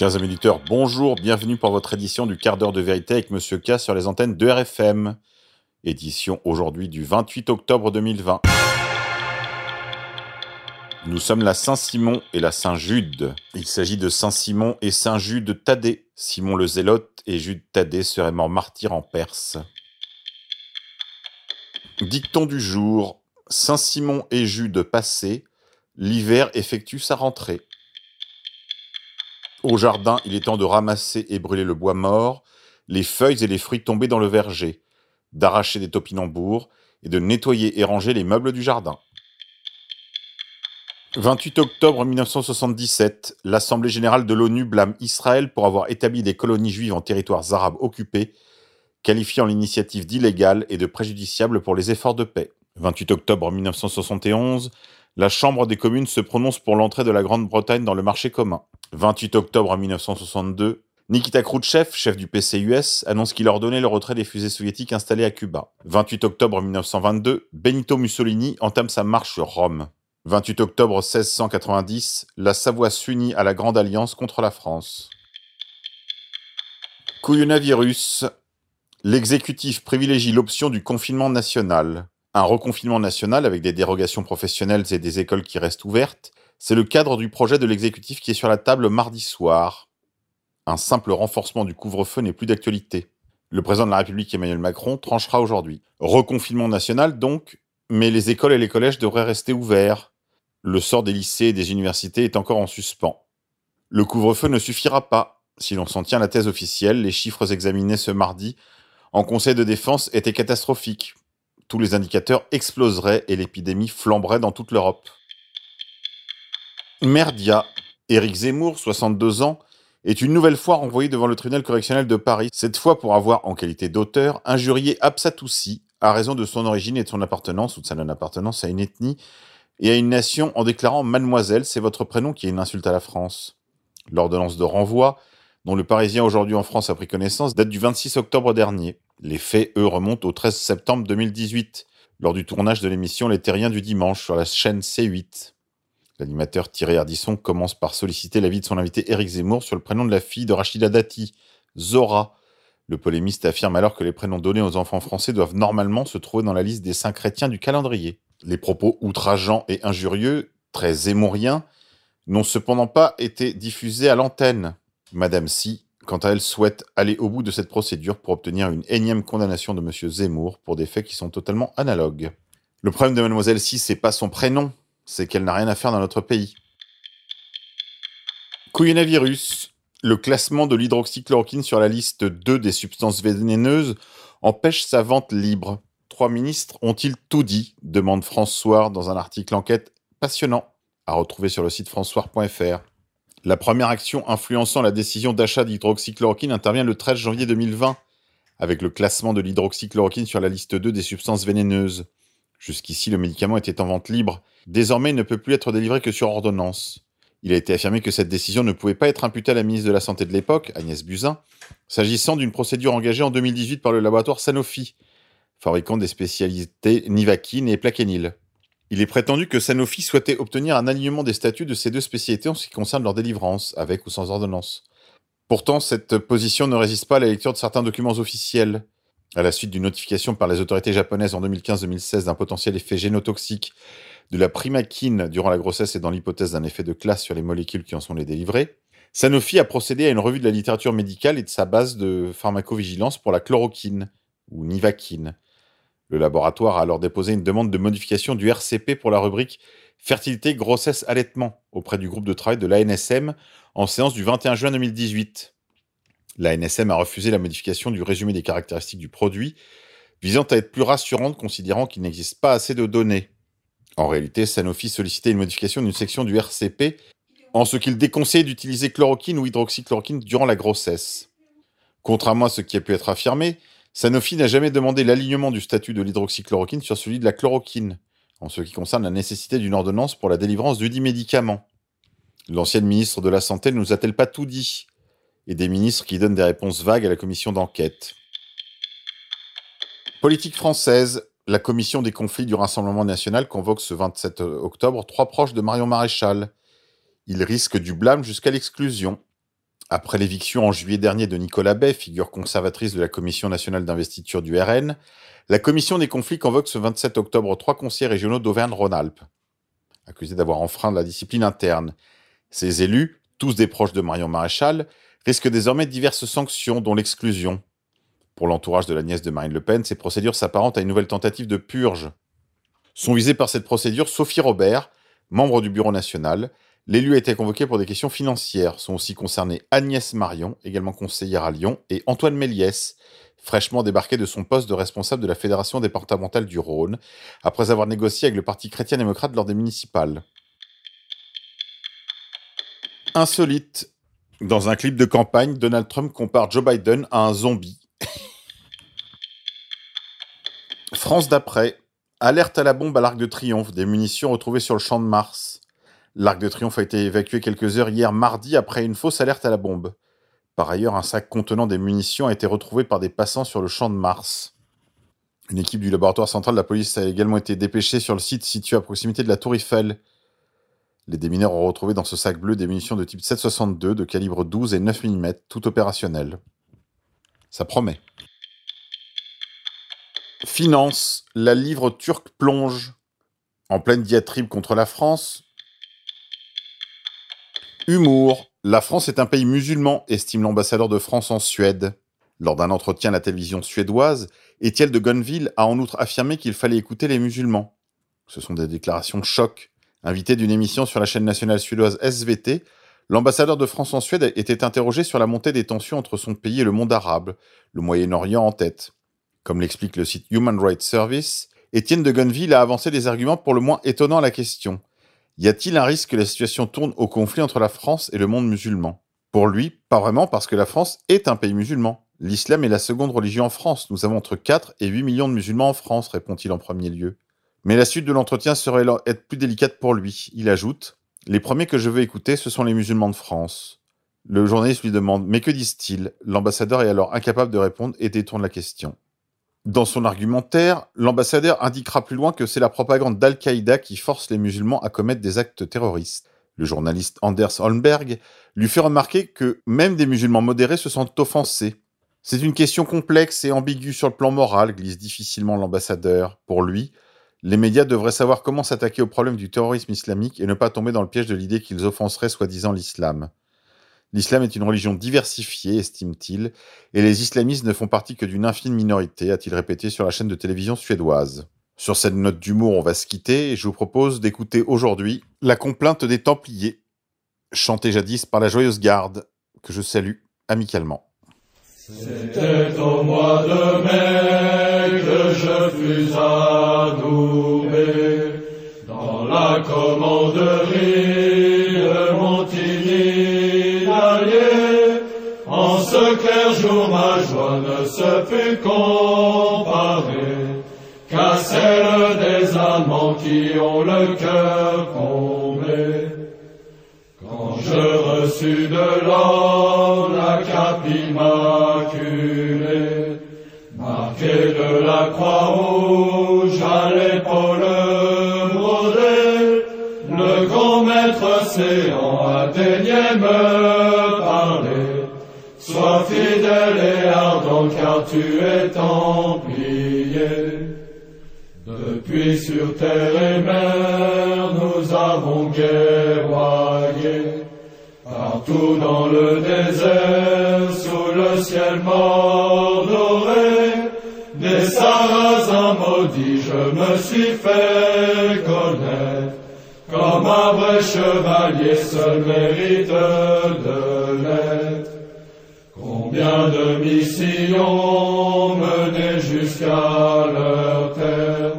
Chers amis auditeurs, bonjour, bienvenue pour votre édition du quart d'heure de vérité avec Monsieur K sur les antennes de RFM. Édition aujourd'hui du 28 octobre 2020. Nous sommes la Saint-Simon et la Saint-Jude. Il s'agit de Saint-Simon et Saint-Jude Thaddée. Simon le Zélote et Jude Thaddée seraient morts martyrs en Perse. Dicton du jour. Saint-Simon et Jude passé, l'hiver effectue sa rentrée. Au jardin, il est temps de ramasser et brûler le bois mort, les feuilles et les fruits tombés dans le verger, d'arracher des topinambours et de nettoyer et ranger les meubles du jardin. 28 octobre 1977, l'Assemblée générale de l'ONU blâme Israël pour avoir établi des colonies juives en territoires arabes occupés, qualifiant l'initiative d'illégale et de préjudiciable pour les efforts de paix. 28 octobre 1971, la Chambre des communes se prononce pour l'entrée de la Grande-Bretagne dans le marché commun. 28 octobre 1962, Nikita Khrouchtchev, chef du PCUS, annonce qu'il ordonnait le retrait des fusées soviétiques installées à Cuba. 28 octobre 1922, Benito Mussolini entame sa marche sur Rome. 28 octobre 1690, la Savoie s'unit à la Grande Alliance contre la France. Couillonavirus. L'exécutif privilégie l'option du confinement national. Un reconfinement national avec des dérogations professionnelles et des écoles qui restent ouvertes, c'est le cadre du projet de l'exécutif qui est sur la table mardi soir. Un simple renforcement du couvre-feu n'est plus d'actualité. Le président de la République Emmanuel Macron tranchera aujourd'hui. Reconfinement national donc, mais les écoles et les collèges devraient rester ouverts. Le sort des lycées et des universités est encore en suspens. Le couvre-feu ne suffira pas. Si l'on s'en tient à la thèse officielle, les chiffres examinés ce mardi en Conseil de défense étaient catastrophiques tous les indicateurs exploseraient et l'épidémie flamberait dans toute l'Europe. Merdia, Éric Zemmour, 62 ans, est une nouvelle fois renvoyé devant le tribunal correctionnel de Paris, cette fois pour avoir, en qualité d'auteur, injurié Absatoussi à raison de son origine et de son appartenance ou de sa non-appartenance à une ethnie et à une nation en déclarant Mademoiselle, c'est votre prénom qui est une insulte à la France. L'ordonnance de renvoi, dont le Parisien aujourd'hui en France a pris connaissance, date du 26 octobre dernier. Les faits, eux, remontent au 13 septembre 2018, lors du tournage de l'émission Les Terriens du dimanche sur la chaîne C8. L'animateur Thierry Ardisson commence par solliciter l'avis de son invité Éric Zemmour sur le prénom de la fille de Rachida Dati, Zora. Le polémiste affirme alors que les prénoms donnés aux enfants français doivent normalement se trouver dans la liste des saints chrétiens du calendrier. Les propos outrageants et injurieux, très zémouriens, n'ont cependant pas été diffusés à l'antenne. Madame Si quant à elle, souhaite aller au bout de cette procédure pour obtenir une énième condamnation de M. Zemmour pour des faits qui sont totalement analogues. Le problème de Mademoiselle C, c'est pas son prénom, c'est qu'elle n'a rien à faire dans notre pays. Couillonavirus. Le classement de l'hydroxychloroquine sur la liste 2 des substances vénéneuses empêche sa vente libre. Trois ministres ont-ils tout dit? Demande François dans un article enquête passionnant à retrouver sur le site françois.fr. La première action influençant la décision d'achat d'hydroxychloroquine intervient le 13 janvier 2020, avec le classement de l'hydroxychloroquine sur la liste 2 des substances vénéneuses. Jusqu'ici, le médicament était en vente libre. Désormais, il ne peut plus être délivré que sur ordonnance. Il a été affirmé que cette décision ne pouvait pas être imputée à la ministre de la Santé de l'époque, Agnès Buzyn, s'agissant d'une procédure engagée en 2018 par le laboratoire Sanofi, fabricant des spécialités Nivaquine et Plaquenil. Il est prétendu que Sanofi souhaitait obtenir un alignement des statuts de ces deux spécialités en ce qui concerne leur délivrance, avec ou sans ordonnance. Pourtant, cette position ne résiste pas à la lecture de certains documents officiels. À la suite d'une notification par les autorités japonaises en 2015-2016 d'un potentiel effet génotoxique de la primaquine durant la grossesse et dans l'hypothèse d'un effet de classe sur les molécules qui en sont les délivrées, Sanofi a procédé à une revue de la littérature médicale et de sa base de pharmacovigilance pour la chloroquine, ou nivaquine, le laboratoire a alors déposé une demande de modification du RCP pour la rubrique Fertilité, grossesse, allaitement auprès du groupe de travail de l'ANSM en séance du 21 juin 2018. L'ANSM a refusé la modification du résumé des caractéristiques du produit, visant à être plus rassurante considérant qu'il n'existe pas assez de données. En réalité, Sanofi sollicitait une modification d'une section du RCP en ce qu'il déconseille d'utiliser chloroquine ou hydroxychloroquine durant la grossesse. Contrairement à ce qui a pu être affirmé, Sanofi n'a jamais demandé l'alignement du statut de l'hydroxychloroquine sur celui de la chloroquine, en ce qui concerne la nécessité d'une ordonnance pour la délivrance du dit médicament. L'ancienne ministre de la Santé ne nous a-t-elle pas tout dit? Et des ministres qui donnent des réponses vagues à la commission d'enquête. Politique française. La commission des conflits du Rassemblement national convoque ce 27 octobre trois proches de Marion Maréchal. Ils risquent du blâme jusqu'à l'exclusion. Après l'éviction en juillet dernier de Nicolas Bay, figure conservatrice de la Commission nationale d'investiture du RN, la Commission des conflits convoque ce 27 octobre trois conseillers régionaux d'Auvergne-Rhône-Alpes, accusés d'avoir enfreint la discipline interne. Ces élus, tous des proches de Marion Maréchal, risquent désormais diverses sanctions, dont l'exclusion. Pour l'entourage de la nièce de Marine Le Pen, ces procédures s'apparentent à une nouvelle tentative de purge. Sont visées par cette procédure Sophie Robert, membre du Bureau national. L'élu a été convoqué pour des questions financières. Sont aussi concernés Agnès Marion, également conseillère à Lyon, et Antoine Méliès, fraîchement débarqué de son poste de responsable de la Fédération départementale du Rhône, après avoir négocié avec le Parti chrétien-démocrate lors des municipales. Insolite. Dans un clip de campagne, Donald Trump compare Joe Biden à un zombie. France d'après. Alerte à la bombe à l'Arc de Triomphe, des munitions retrouvées sur le champ de Mars. L'Arc de Triomphe a été évacué quelques heures hier mardi après une fausse alerte à la bombe. Par ailleurs, un sac contenant des munitions a été retrouvé par des passants sur le champ de Mars. Une équipe du laboratoire central de la police a également été dépêchée sur le site situé à proximité de la Tour Eiffel. Les démineurs ont retrouvé dans ce sac bleu des munitions de type 7,62 de calibre 12 et 9 mm, tout opérationnelles. Ça promet. Finance, la livre turque plonge. En pleine diatribe contre la France. Humour, la France est un pays musulman, estime l'ambassadeur de France en Suède. Lors d'un entretien à la télévision suédoise, Étienne de Gonville a en outre affirmé qu'il fallait écouter les musulmans. Ce sont des déclarations choc. Invité d'une émission sur la chaîne nationale suédoise SVT, l'ambassadeur de France en Suède était interrogé sur la montée des tensions entre son pays et le monde arabe, le Moyen-Orient en tête. Comme l'explique le site Human Rights Service, Étienne de Gonville a avancé des arguments pour le moins étonnants à la question. Y a-t-il un risque que la situation tourne au conflit entre la France et le monde musulman? Pour lui, pas vraiment parce que la France est un pays musulman. L'islam est la seconde religion en France. Nous avons entre 4 et 8 millions de musulmans en France, répond-il en premier lieu. Mais la suite de l'entretien serait être plus délicate pour lui. Il ajoute Les premiers que je veux écouter, ce sont les musulmans de France. Le journaliste lui demande Mais que disent-ils? L'ambassadeur est alors incapable de répondre et détourne la question. Dans son argumentaire, l'ambassadeur indiquera plus loin que c'est la propagande d'Al-Qaïda qui force les musulmans à commettre des actes terroristes. Le journaliste Anders Holmberg lui fait remarquer que même des musulmans modérés se sentent offensés. C'est une question complexe et ambiguë sur le plan moral, glisse difficilement l'ambassadeur. Pour lui, les médias devraient savoir comment s'attaquer au problème du terrorisme islamique et ne pas tomber dans le piège de l'idée qu'ils offenseraient soi-disant l'islam. L'islam est une religion diversifiée, estime-t-il, et les islamistes ne font partie que d'une infime minorité, a-t-il répété sur la chaîne de télévision suédoise. Sur cette note d'humour, on va se quitter et je vous propose d'écouter aujourd'hui La complainte des Templiers, chantée jadis par la Joyeuse Garde, que je salue amicalement. C'était au mois de mai que je fus adoubé dans la commanderie ce clair jour ma joie ne se put comparer qu'à celle des Allemands qui ont le cœur comblé. Quand je reçus de l'or la cape immaculée, marquée de la croix rouge à l'épaule brodée, le grand maître séant atteignait me Sois fidèle et ardent car tu es templier. Depuis sur terre et mer nous avons guerroyé. Partout dans le désert, sous le ciel mort des sarrasins maudits je me suis fait connaître. Comme un vrai chevalier seul mérite de l'être. Combien de missions menées jusqu'à leur terre,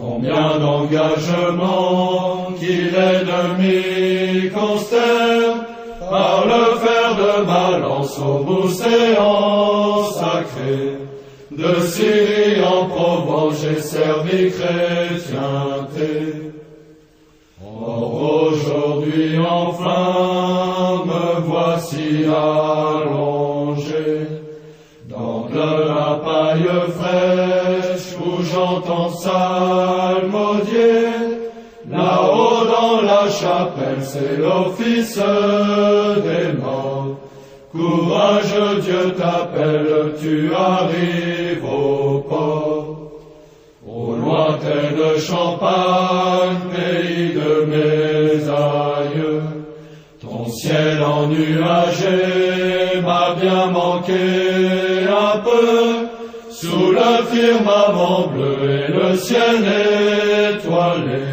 combien d'engagements qui l'ennemi consterne, par le fer de balance au océan sacré. De Syrie en Provence j'ai servi chrétienté. Or aujourd'hui enfin me voici allongé où j'entends psalmodier. Là-haut dans la chapelle c'est l'office des morts Courage, Dieu t'appelle, tu arrives au port. Au lointaine Champagne, pays de mes aïeux, ton ciel ennuagé m'a bien manqué un peu, sous le firmament bleu et le ciel étoilé,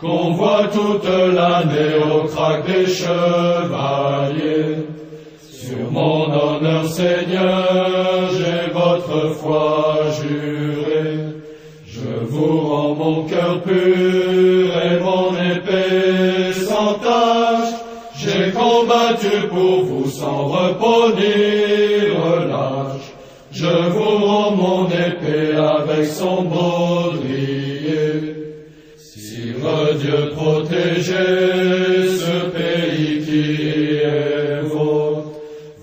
qu'on voit toute l'année au crack des chevaliers. Sur mon honneur, Seigneur, j'ai votre foi juré. Je vous rends mon cœur pur et mon épée sans tache. J'ai combattu pour vous sans repos ni. Je vous rends mon épée avec son baudrier. Sire Dieu protégez ce pays qui est vôtre.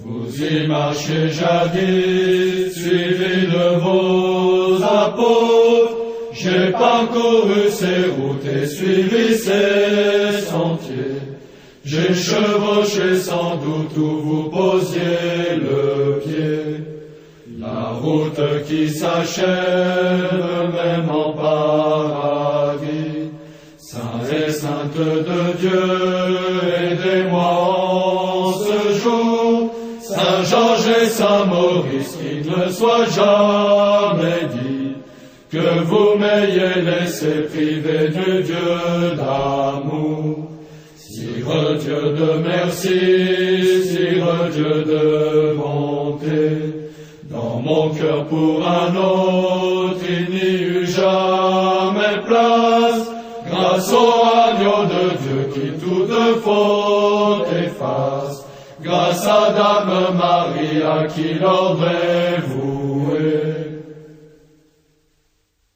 Vous y marchez jadis, suivi de vos apôtres. J'ai parcouru ces routes et suivi ces sentiers. J'ai chevauché sans doute où vous posiez le route qui s'achève même en paradis. Saint et sainte de Dieu, aidez-moi en ce jour. Saint Georges et Saint Maurice, qu'il ne soit jamais dit que vous m'ayez laissé priver du Dieu d'amour. Sire Dieu de merci, Sire Dieu de dans mon cœur pour un autre il n'y eut jamais place, grâce au agneau de Dieu qui toute faute efface, grâce à Dame Marie à qui l'ordre est voué.